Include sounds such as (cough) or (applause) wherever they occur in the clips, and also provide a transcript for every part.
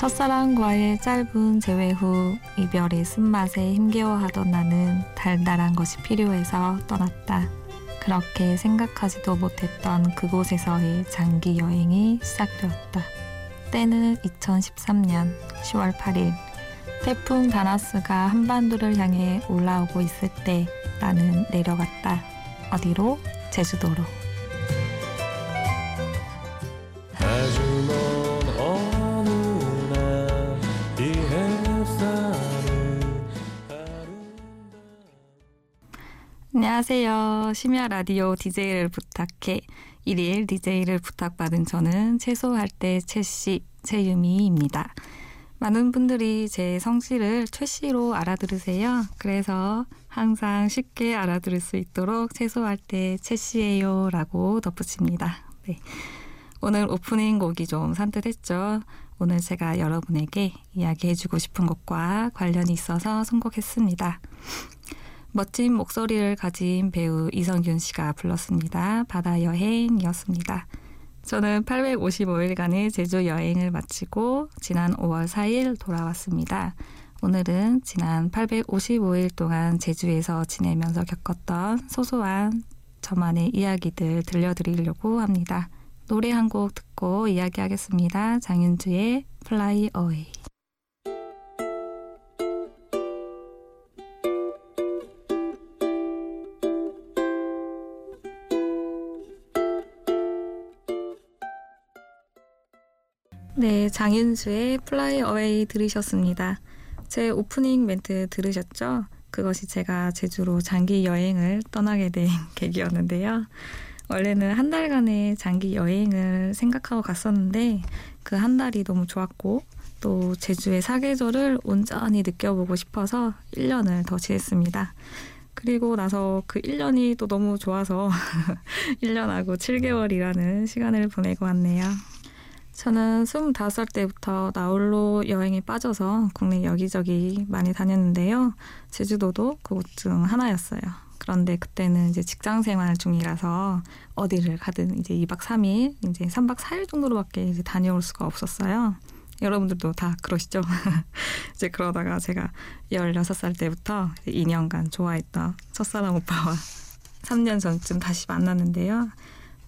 첫사랑과의 짧은 재회 후 이별의 쓴맛에 힘겨워하던 나는 달달한 것이 필요해서 떠났다. 그렇게 생각하지도 못했던 그곳에서의 장기 여행이 시작되었다. 때는 2013년 10월 8일 태풍 다나스가 한반도를 향해 올라오고 있을 때 나는 내려갔다. 어디로? 제주도로. 안녕하세요. 심야 라디오 DJ를 부탁해. 일일 DJ를 부탁받은 저는 채소할 때 채씨 최유미입니다. 많은 분들이 제 성씨를 최씨로 알아들으세요. 그래서 항상 쉽게 알아들을 수 있도록 채소할 때 최씨예요 라고 덧붙입니다. 네. 오늘 오프닝 곡이 좀 산뜻했죠. 오늘 제가 여러분에게 이야기해주고 싶은 것과 관련이 있어서 선곡했습니다. 멋진 목소리를 가진 배우 이성균 씨가 불렀습니다. 바다 여행이었습니다. 저는 855일간의 제주 여행을 마치고 지난 5월 4일 돌아왔습니다. 오늘은 지난 855일 동안 제주에서 지내면서 겪었던 소소한 저만의 이야기들 들려드리려고 합니다. 노래 한 곡 듣고 이야기하겠습니다. 장윤주의 Fly Away. 네, 장윤주의 Fly Away 들으셨습니다. 제 오프닝 멘트 들으셨죠? 그것이 제가 제주로 장기 여행을 떠나게 된 (laughs) 계기였는데요. 원래는 한 달간의 장기 여행을 생각하고 갔었는데 그 한 달이 너무 좋았고 또 제주의 사계절을 온전히 느껴보고 싶어서 1년을 더 지냈습니다. 그리고 나서 그 1년이 또 너무 좋아서 (laughs) 1년하고 7개월이라는 시간을 보내고 왔네요. 저는 25살 때부터 나홀로 여행에 빠져서 국내 여기저기 많이 다녔는데요. 제주도도 그곳 중 하나였어요. 그런데 그때는 이제 직장 생활 중이라서 어디를 가든 이제 2박 3일, 이제 3박 4일 정도로밖에 이제 다녀올 수가 없었어요. 여러분들도 다 그러시죠? (laughs) 이제 그러다가 제가 16살 때부터 2년간 좋아했던 첫사랑 오빠와 3년 전쯤 다시 만났는데요.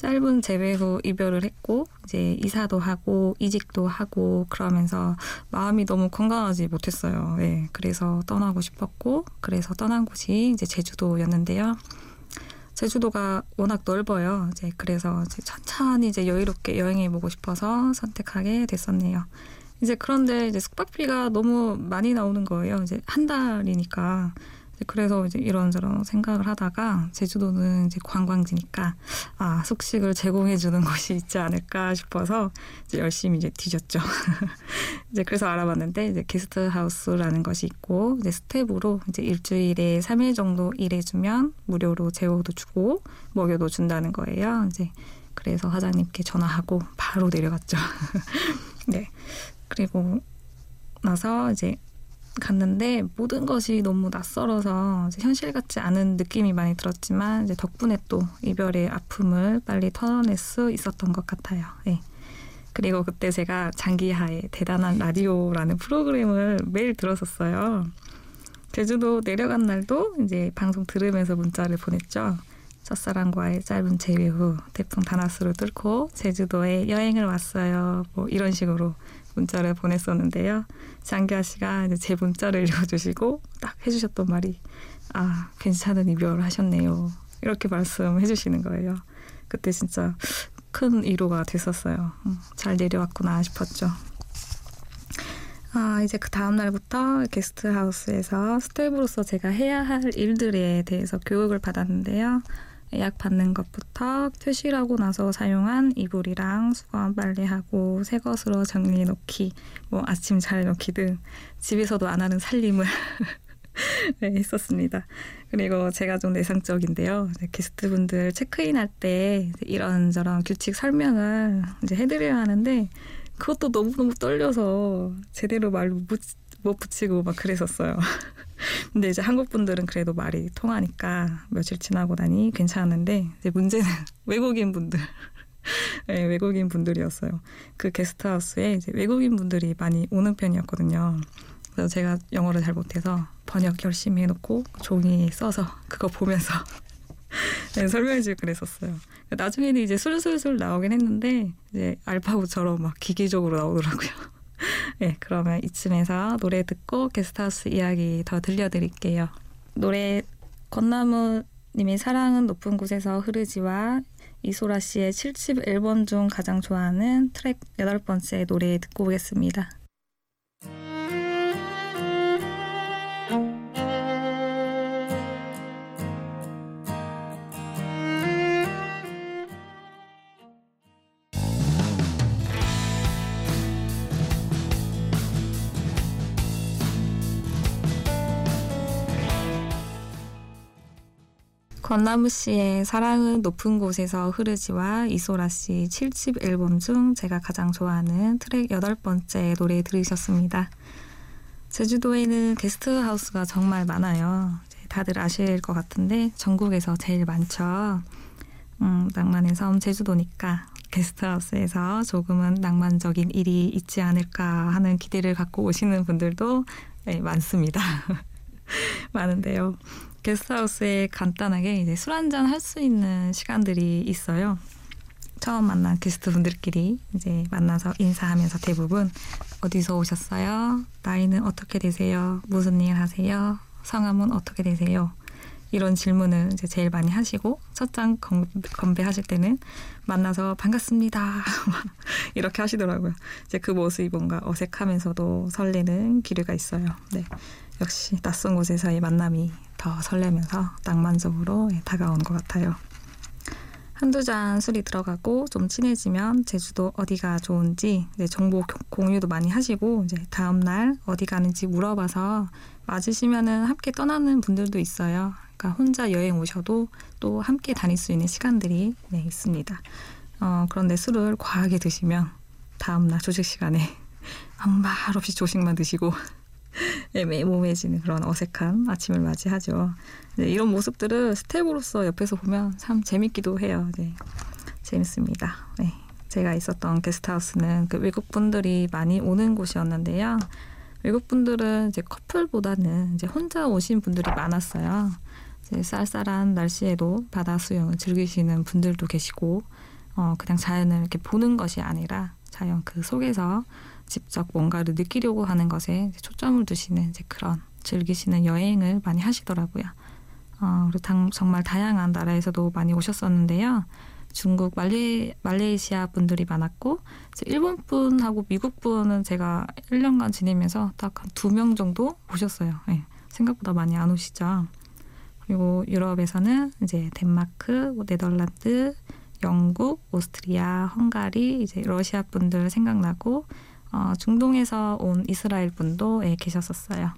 짧은 재회 후 이별을 했고 이제 이사도 하고 이직도 하고 그러면서 마음이 너무 건강하지 못했어요. 네, 그래서 떠나고 싶었고 그래서 떠난 곳이 이제 제주도였는데요. 제주도가 워낙 넓어요. 이제 그래서 이제 천천히 이제 여유롭게 여행해 보고 싶어서 선택하게 됐었네요. 이제 그런데 이제 숙박비가 너무 많이 나오는 거예요. 이제 한 달이니까 그래서 이제 이런저런 생각을 하다가 제주도는 이제 관광지니까 아 숙식을 제공해 주는 (laughs) 곳이 있지 않을까 싶어서 이제 열심히 이제 뒤졌죠. (laughs) 이제 그래서 알아봤는데 이제 게스트하우스라는 것이 있고 이제 스텝으로 이제 일주일에 3일 정도 일해주면 무료로 재워도 주고 먹여도 준다는 거예요. 이제 그래서 사장님께 전화하고 바로 내려갔죠. (laughs) 네. 그리고 나서 이제 갔는데 모든 것이 너무 낯설어서 현실 같지 않은 느낌이 많이 들었지만 이제 덕분에 또 이별의 아픔을 빨리 털어낼 수 있었던 것 같아요. 네. 그리고 그때 제가 장기하의 대단한 라디오라는 프로그램을 매일 들었었어요. 제주도 내려간 날도 이제 방송 들으면서 문자를 보냈죠. 첫사랑과의 짧은 재회 후 태풍 다나스를 뚫고 제주도에 여행을 왔어요. 뭐 이런 식으로 문자를 보냈었는데요. 장기하 씨가 제 문자를 (laughs) 읽어주시고 딱 해주셨던 말이 아 괜찮은 이별을 하셨네요. 이렇게 말씀해 주시는 거예요. 그때 진짜 큰 위로가 됐었어요. 음, 잘 내려왔구나 싶었죠. 아, 이제 그 다음 날부터 게스트하우스에서 스텝으로서 제가 해야 할 일들에 대해서 교육을 받았는데요. 예약 받는 것부터 퇴실하고 나서 사용한 이불이랑 수건 빨래하고 새 것으로 정리해 놓기, 뭐 아침 잘 놓기 등 집에서도 안 하는 살림을 (laughs) 네, 했었습니다. 그리고 제가 좀 내상적인데요. 게스트분들 체크인할 때 이런저런 규칙 설명을 이제 해드려야 하는데 그것도 너무너무 떨려서 제대로 말못 못 붙이고 막 그랬었어요. (laughs) 근데 이제 한국 분들은 그래도 말이 통하니까 며칠 지나고 나니 괜찮았는데 이제 문제는 (laughs) 외국인 분들 (laughs) 네, 외국인 분들이었어요. 그 게스트하우스에 이제 외국인 분들이 많이 오는 편이었거든요. 그래서 제가 영어를 잘 못해서 번역 열심히 해놓고 종이 써서 그거 보면서 네, 설명해주고 그랬었어요. 나중에는 이제 술술술 나오긴 했는데 이제 알파고처럼 막 기계적으로 나오더라고요. 네, 그러면 이쯤에서 노래 듣고 게스트하우스 이야기 더 들려드릴게요. 노래 건나무님의 사랑은 높은 곳에서 흐르지와 이소라 씨의 7집 앨범 중 가장 좋아하는 트랙 여덟 번째 노래 듣고 오겠습니다. 권나무 씨의 사랑은 높은 곳에서 흐르지와 이소라 씨 7집 앨범 중 제가 가장 좋아하는 트랙 여덟 번째 노래 들으셨습니다. 제주도에는 게스트하우스가 정말 많아요. 다들 아실 것 같은데 전국에서 제일 많죠. 음, 낭만의 섬 제주도니까 게스트하우스에서 조금은 낭만적인 일이 있지 않을까 하는 기대를 갖고 오시는 분들도 네, 많습니다. (laughs) 많은데요. 게스트하우스에 간단하게 이제 술 한잔 할 수 있는 시간들이 있어요. 처음 만난 게스트 분들끼리 이제 만나서 인사하면서 대부분 어디서 오셨어요? 나이는 어떻게 되세요? 무슨 일 하세요? 성함은 어떻게 되세요? 이런 질문을 이제 제일 많이 하시고 첫장 건배하실 때는 만나서 반갑습니다 (laughs) 이렇게 하시더라고요. 이제 그 모습이 뭔가 어색하면서도 설레는 기류가 있어요. 네, 역시 낯선 곳에서의 만남이 더 설레면서 낭만적으로 예, 다가온 것 같아요. 한두 잔 술이 들어가고 좀 친해지면 제주도 어디가 좋은지 정보 공유도 많이 하시고 이제 다음 날 어디 가는지 물어봐서 맞으시면은 함께 떠나는 분들도 있어요. 그러니까 혼자 여행 오셔도 또 함께 다닐 수 있는 시간들이 네, 있습니다. 어, 그런데 술을 과하게 드시면 다음 날 조식 시간에 (laughs) 아무 말 없이 조식만 드시고 애매모호해지는 그런 어색한 아침을 맞이하죠. 네, 이런 모습들을 스텝으로서 옆에서 보면 참 재밌기도 해요. 네, 재밌습니다. 네, 제가 있었던 게스트하우스는 그 외국 분들이 많이 오는 곳이었는데요. 외국 분들은 이제 커플보다는 이제 혼자 오신 분들이 많았어요. 이제 쌀쌀한 날씨에도 바다 수영을 즐기시는 분들도 계시고, 어, 그냥 자연을 이렇게 보는 것이 아니라 자연 그 속에서 직접 뭔가를 느끼려고 하는 것에 초점을 두시는 그런 즐기시는 여행을 많이 하시더라고요. 어, 그리고 당, 정말 다양한 나라에서도 많이 오셨었는데요. 중국, 말레, 말레이시아 분들이 많았고, 일본 분하고 미국 분은 제가 1년간 지내면서 딱 한 두 명 정도 오셨어요. 네, 생각보다 많이 안 오시죠. 그리고 유럽에서는 이제 덴마크, 뭐 네덜란드, 영국, 오스트리아, 헝가리, 이제 러시아 분들 생각나고, 어, 중동에서 온 이스라엘 분도 예, 계셨었어요.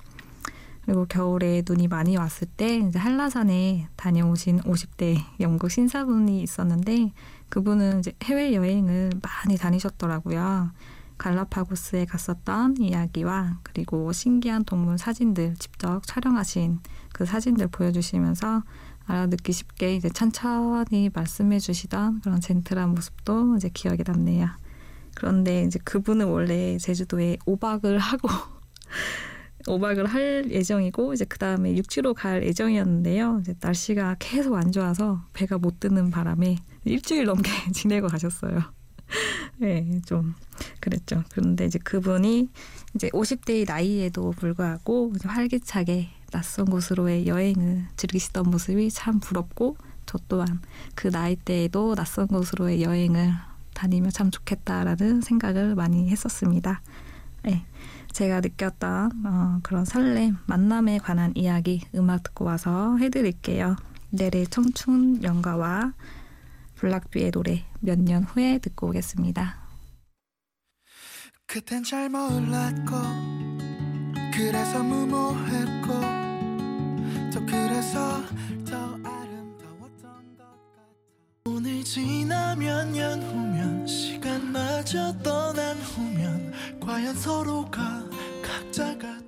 그리고 겨울에 눈이 많이 왔을 때 이제 한라산에 다녀오신 50대 영국 신사분이 있었는데 그분은 이제 해외 여행을 많이 다니셨더라고요. 갈라파고스에 갔었던 이야기와 그리고 신기한 동물 사진들 직접 촬영하신 그 사진들 보여주시면서 알아듣기 쉽게 이제 천천히 말씀해 주시던 그런 젠틀한 모습도 이제 기억에 남네요. 그런데 이제 그분은 원래 제주도에 5박을 하고 (laughs) 5박을 할 예정이고 이제 그 다음에 육지로 갈 예정이었는데요. 이제 날씨가 계속 안 좋아서 배가 못 뜨는 바람에 일주일 넘게 (laughs) 지내고 가셨어요. (laughs) 네, 좀 그랬죠. 그런데 이제 그분이 이제 50대의 나이에도 불구하고 활기차게 낯선 곳으로의 여행을 즐기시던 모습이 참 부럽고 저 또한 그 나이대에도 낯선 곳으로의 여행을 다니면 참 좋겠다라는 생각을 많이 했었습니다. 네, 제가 느꼈던 어, 그런 설렘, 만남에 관한 이야기 음악 듣고 와서 해드릴게요. 내래 청춘 연가와 블락비의 노래 몇 년 후에 듣고 오겠습니다. 그땐 잘 몰랐고 그래서 무모했고 또 그래서 오늘 지나면 년 후면 시간마저 떠난 후면 과연 서로가 각자가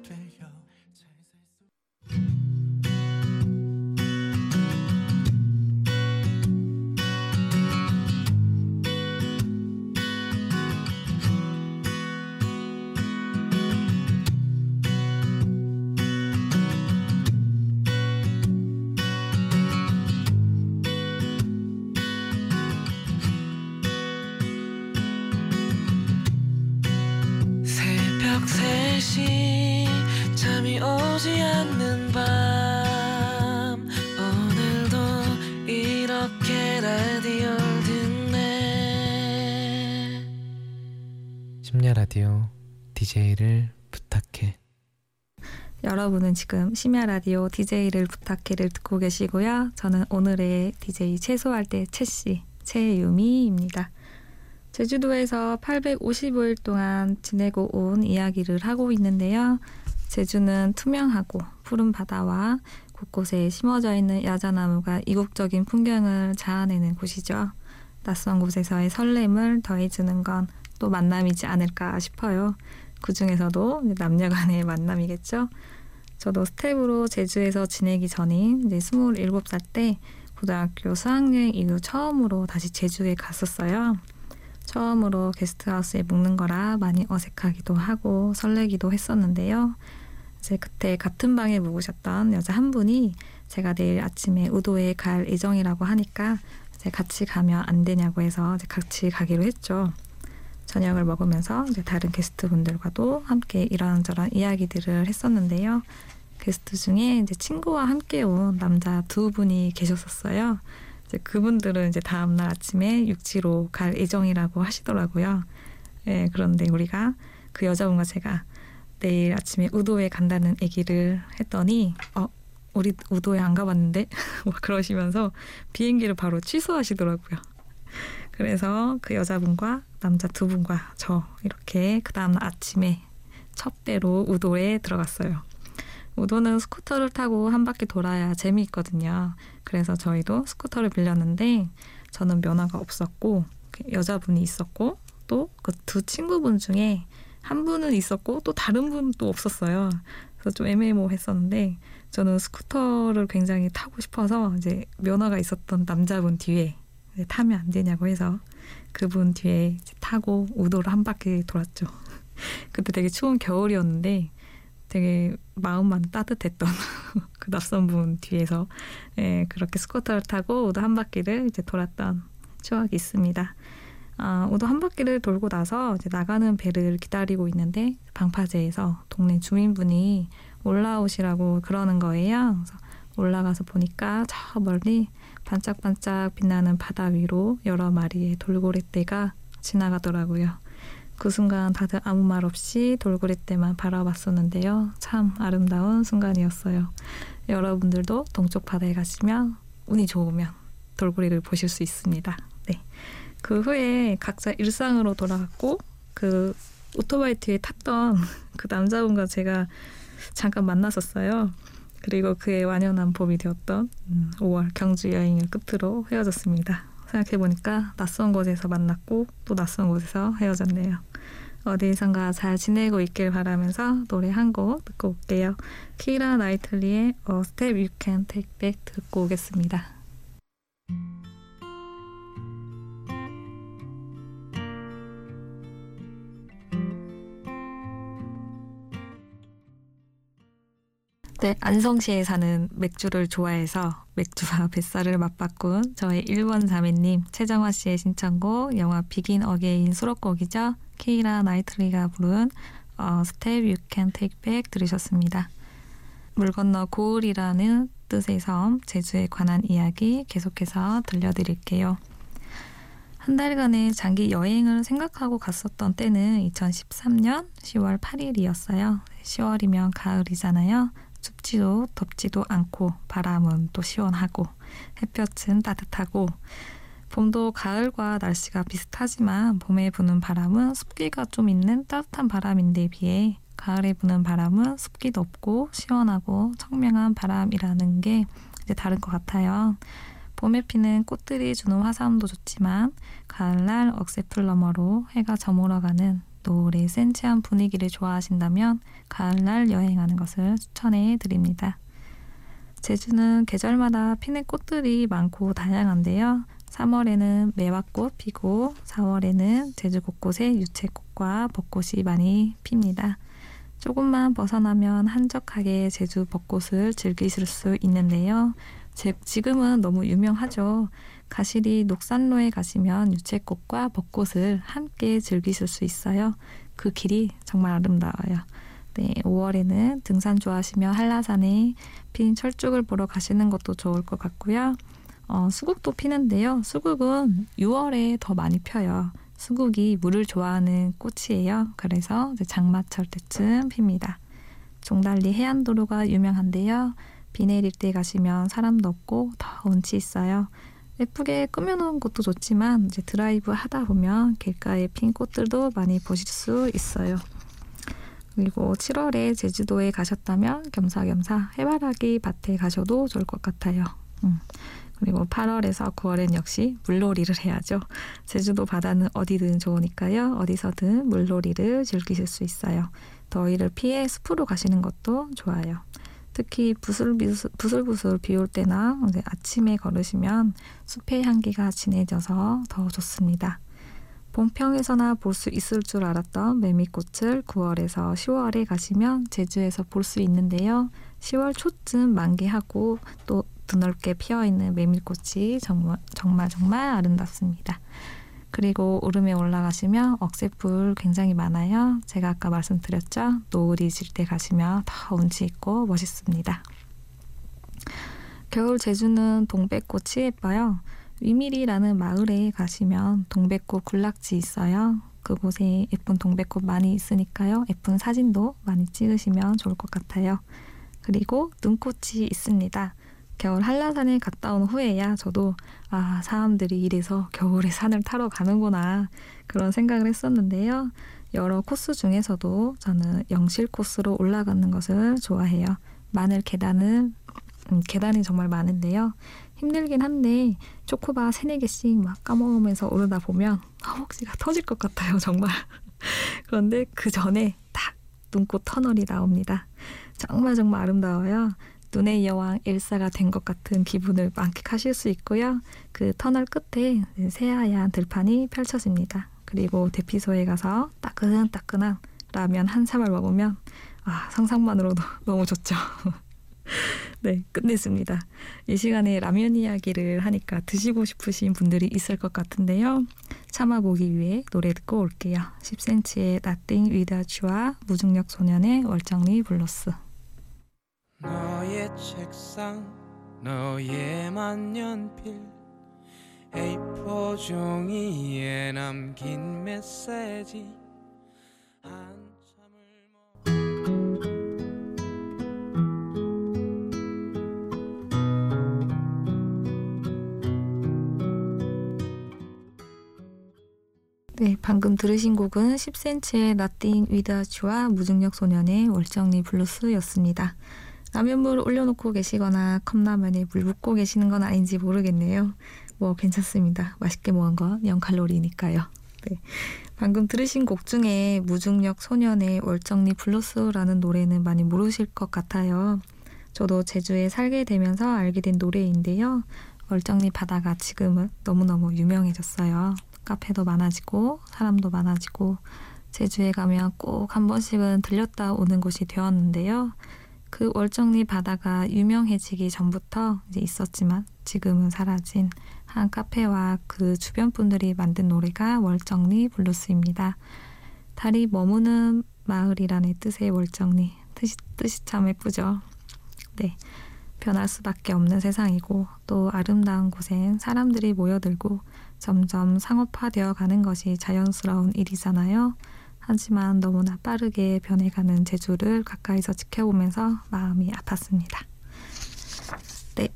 DJ를 부탁해 여러분은 지금 심야 라디오 DJ를 부탁해를 듣고 계시고요. 저는 오늘의 DJ 채소할 때 채씨 최유미입니다. 제주도에서 855일 동안 지내고 온 이야기를 하고 있는데요. 제주는 투명하고 푸른 바다와 곳곳에 심어져 있는 야자나무가 이국적인 풍경을 자아내는 곳이죠. 낯선 곳에서의 설렘을 더해주는 건 또 만남이지 않을까 싶어요. 그 중에서도 남녀 간의 만남이겠죠. 저도 스텝으로 제주에서 지내기 전인 이제 27살 때 고등학교 수학여행 이후 처음으로 다시 제주에 갔었어요. 처음으로 게스트하우스에 묵는 거라 많이 어색하기도 하고 설레기도 했었는데요. 이제 그때 같은 방에 묵으셨던 여자 한 분이 제가 내일 아침에 우도에 갈 예정이라고 하니까 같이 가면 안 되냐고 해서 같이 가기로 했죠. 저녁을 먹으면서 이제 다른 게스트분들과도 함께 이런저런 이야기들을 했었는데요. 게스트 중에 이제 친구와 함께 온 남자 두 분이 계셨었어요. 이제 그분들은 이제 다음날 아침에 육지로 갈 예정이라고 하시더라고요. 예, 그런데 우리가 그 여자분과 제가 내일 아침에 우도에 간다는 얘기를 했더니 어 우리 우도에 안 가봤는데 (laughs) 그러시면서 비행기를 바로 취소하시더라고요. 그래서 그 여자분과 남자 두 분과 저 이렇게 그 다음 아침에 첫 배로 우도에 들어갔어요. 우도는 스쿠터를 타고 한 바퀴 돌아야 재미있거든요. 그래서 저희도 스쿠터를 빌렸는데 저는 면허가 없었고 그 여자분이 있었고 또 그 두 친구분 중에 한 분은 있었고 또 다른 또 없었어요. 그래서 좀 애매모호했었는데 저는 스쿠터를 굉장히 타고 싶어서 이제 면허가 있었던 남자분 뒤에 타면 안 되냐고 해서 그분 뒤에 타고 우도를 한 바퀴 돌았죠. (laughs) 그때 되게 추운 겨울이었는데 되게 마음만 따뜻했던 (laughs) 그 낯선 분 뒤에서 예, 그렇게 스쿠터를 타고 우도 한 바퀴를 이제 돌았던 추억이 있습니다. 아, 우도 한 바퀴를 돌고 나서 이제 나가는 배를 기다리고 있는데 방파제에서 동네 주민분이 올라오시라고 그러는 거예요. 그래서 올라가서 보니까 저 멀리 반짝반짝 빛나는 바다 위로 여러 마리의 돌고래떼가 지나가더라고요. 그 순간 다들 아무 말 없이 돌고래떼만 바라봤었는데요. 참 아름다운 순간이었어요. 여러분들도 동쪽 바다에 가시면 운이 좋으면 돌고래를 보실 수 있습니다. 네. 그 후에 각자 일상으로 돌아갔고 그 오토바이 뒤에 탔던 (laughs) 그 남자분과 제가 잠깐 만났었어요. 그리고 그의 완연한 봄이 되었던 5월 음, 경주 여행을 끝으로 헤어졌습니다. 생각해보니까 낯선 곳에서 만났고 또 낯선 곳에서 헤어졌네요. 어디선가 잘 지내고 있길 바라면서 노래 한 곡 듣고 올게요. 키라 나이틀리의 A Step You Can Take Back 듣고 오겠습니다. 네, 안성시에 사는 맥주를 좋아해서 맥주와 (laughs) 뱃살을 맞바꾼 저의 1번 자매님 최정화 씨의 신청곡 영화 Begin Again 수록곡이죠. 키이라 나이틀리가 부른 어, Step You Can Take Back 들으셨습니다. 물 건너 고을이라는 뜻의 섬 제주에 관한 이야기 계속해서 들려드릴게요. 한 달간의 장기 여행을 생각하고 갔었던 때는 2013년 10월 8일이었어요. 10월이면 가을이잖아요. 춥지도 덥지도 않고 바람은 또 시원하고 햇볕은 따뜻하고 봄도 가을과 날씨가 비슷하지만 봄에 부는 바람은 습기가 좀 있는 따뜻한 바람인데 비해 가을에 부는 바람은 습기도 없고 시원하고 청명한 바람이라는 게 이제 다른 것 같아요. 봄에 피는 꽃들이 주는 화사함도 좋지만 가을날 억새풀 너머로 해가 저물어가는 노을의 센치한 분위기를 좋아하신다면 가을날 여행하는 것을 추천해 드립니다. 제주는 계절마다 피는 꽃들이 많고 다양한데요. 3월에는 매화꽃 피고 4월에는 제주 곳곳에 유채꽃과 벚꽃이 많이 핍니다. 조금만 벗어나면 한적하게 제주 벚꽃을 즐기실 수 있는데요. 지금은 너무 유명하죠. 가시리 녹산로에 가시면 유채꽃과 벚꽃을 함께 즐기실 수 있어요. 그 길이 정말 아름다워요. 네, 5월에는 등산 좋아하시면 한라산에 핀 철쭉을 보러 가시는 것도 좋을 것 같고요. 어, 수국도 피는데요. 수국은 6월에 더 많이 펴요. 수국이 물을 좋아하는 꽃이에요. 그래서 장마철 때쯤 핍니다. 종달리 해안도로가 유명한데요. 비 내릴 때 가시면 사람도 없고 더 운치 있어요. 예쁘게 꾸며놓은 곳도 좋지만 이제 드라이브 하다 보면 길가에 핀 꽃들도 많이 보실 수 있어요. 그리고 7월에 제주도에 가셨다면 겸사겸사 해바라기 밭에 가셔도 좋을 것 같아요. 음. 그리고 8월에서 9월엔 역시 물놀이를 해야죠. 제주도 바다는 어디든 좋으니까요. 어디서든 물놀이를 즐기실 수 있어요. 더위를 피해 숲으로 가시는 것도 좋아요. 특히 부슬부슬, 비올 때나 아침에 걸으시면 숲의 향기가 진해져서 더 좋습니다. 봉평에서나 볼 수 있을 줄 알았던 매미꽃을 9월에서 10월에 가시면 제주에서 볼 수 있는데요. 10월 초쯤 만개하고 또 드넓게 피어있는 메밀꽃이 정말 정말 정말 아름답습니다. 그리고 오름에 올라가시면 억새풀 굉장히 많아요. 제가 아까 말씀드렸죠. 노을이 질 때 가시면 더 운치 있고 멋있습니다. 겨울 제주는 동백꽃이 예뻐요. 위밀이라는 마을에 가시면 동백꽃 군락지 있어요. 그곳에 예쁜 동백꽃 많이 있으니까요. 예쁜 사진도 많이 찍으시면 좋을 것 같아요. 그리고 눈꽃이 있습니다. 겨울 한라산에 갔다 온 후에야 저도 아 사람들이 이래서 겨울에 산을 타러 가는구나 그런 생각을 했었는데요. 여러 코스 중에서도 저는 영실 코스로 올라가는 것을 좋아해요. 마늘 계단은 음, 계단이 정말 많은데요. 힘들긴 한데 초코바 세네 개씩 막 까먹으면서 오르다 보면 허벅지가 터질 것 같아요, 정말. (laughs) 그런데 그 전에 딱 눈꽃 터널이 나옵니다. 정말 정말 아름다워요. 눈의 여왕 엘사가 된 것 같은 기분을 만끽하실 수 있고요. 그 터널 끝에 새하얀 들판이 펼쳐집니다. 그리고 대피소에 가서 따끈따끈한 라면 한 사발 먹으면 아, 상상만으로도 (laughs) 너무 좋죠. (laughs) 네, 끝냈습니다. 이 시간에 라면 이야기를 하니까 드시고 싶으신 분들이 있을 것 같은데요. 참아보기 위해 노래 듣고 올게요. 10cm의 Nothing Without You와 무중력 소년의 월정리 블루스. 너의 책상 너의 만년필 A4 종이에 남긴 메시지 네, 방금 들으신 곡은 10cm의 Nothing Without You와 무중력 소년의 월정리 블루스였습니다. 라면물 올려놓고 계시거나 컵라면에 물 붓고 계시는 건 아닌지 모르겠네요. 뭐 괜찮습니다. 맛있게 먹은 건 0칼로리니까요. 네. 방금 들으신 곡 중에 무중력 소년의 월정리 블루스라는 노래는 많이 모르실 것 같아요. 저도 제주에 살게 되면서 알게 된 노래인데요. 월정리 바다가 지금은 너무너무 유명해졌어요. 카페도 많아지고 사람도 많아지고 제주에 가면 꼭 한 번씩은 들렸다 오는 곳이 되었는데요. 그 월정리 바다가 유명해지기 전부터 이제 있었지만 지금은 사라진 한 카페와 그 주변 분들이 만든 노래가 월정리 블루스입니다. 달이 머무는 마을이라는 뜻의 월정리 뜻이, 뜻이 참 예쁘죠. 네. 변할 수밖에 없는 세상이고 또 아름다운 곳엔 사람들이 모여들고 점점 상업화되어 가는 것이 자연스러운 일이잖아요. 하지만 너무나 빠르게 변해가는 제주를 가까이서 지켜보면서 마음이 아팠습니다. 네.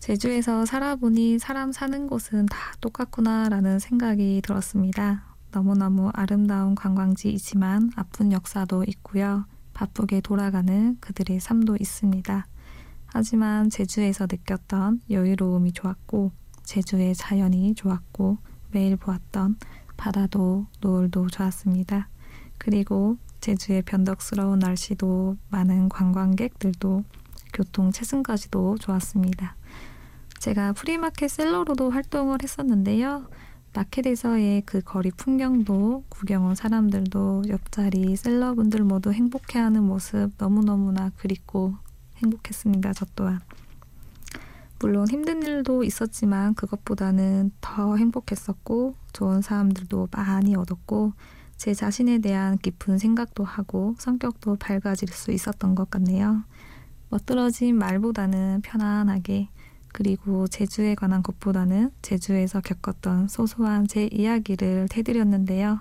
제주에서 살아보니 사람 사는 곳은 다 똑같구나라는 생각이 들었습니다. 너무너무 아름다운 관광지이지만 아픈 역사도 있고요. 바쁘게 돌아가는 그들의 삶도 있습니다. 하지만 제주에서 느꼈던 여유로움이 좋았고, 제주의 자연이 좋았고, 매일 보았던 바다도 노을도 좋았습니다. 그리고 제주의 변덕스러운 날씨도 많은 관광객들도 교통 체증까지도 좋았습니다. 제가 프리마켓 seller로도 활동을 했었는데요. 마켓에서의 그 거리 풍경도 구경 온 사람들도 옆자리 seller분들 모두 행복해하는 모습 너무너무나 그립고 행복했습니다. 저 또한. 물론 힘든 일도 있었지만 그것보다는 더 행복했었고 좋은 사람들도 많이 얻었고 제 자신에 대한 깊은 생각도 하고 성격도 밝아질 수 있었던 것 같네요. 멋들어진 말보다는 편안하게 그리고 제주에 관한 것보다는 제주에서 겪었던 소소한 제 이야기를 해드렸는데요.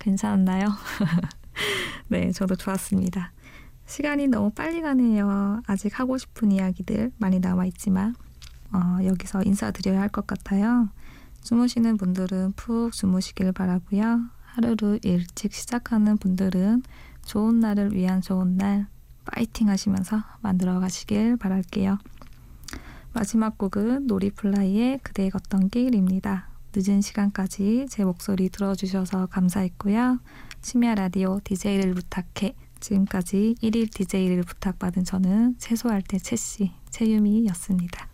괜찮았나요? (laughs) 네, 저도 좋았습니다. 시간이 너무 빨리 가네요. 아직 하고 싶은 이야기들 많이 남아 있지만 어, 여기서 인사드려야 할 것 같아요. 주무시는 분들은 푹 주무시길 바라고요. 하루를 일찍 시작하는 분들은 좋은 날을 위한 좋은 날 파이팅 하시면서 만들어 가시길 바랄게요. 마지막 곡은 놀이플라이의 그대의 걷던 길입니다. 늦은 시간까지 제 목소리 들어주셔서 감사했고요. 심야 라디오 DJ를 부탁해 지금까지 1일 DJ를 부탁받은 저는 채소할 때 채씨 최유미였습니다.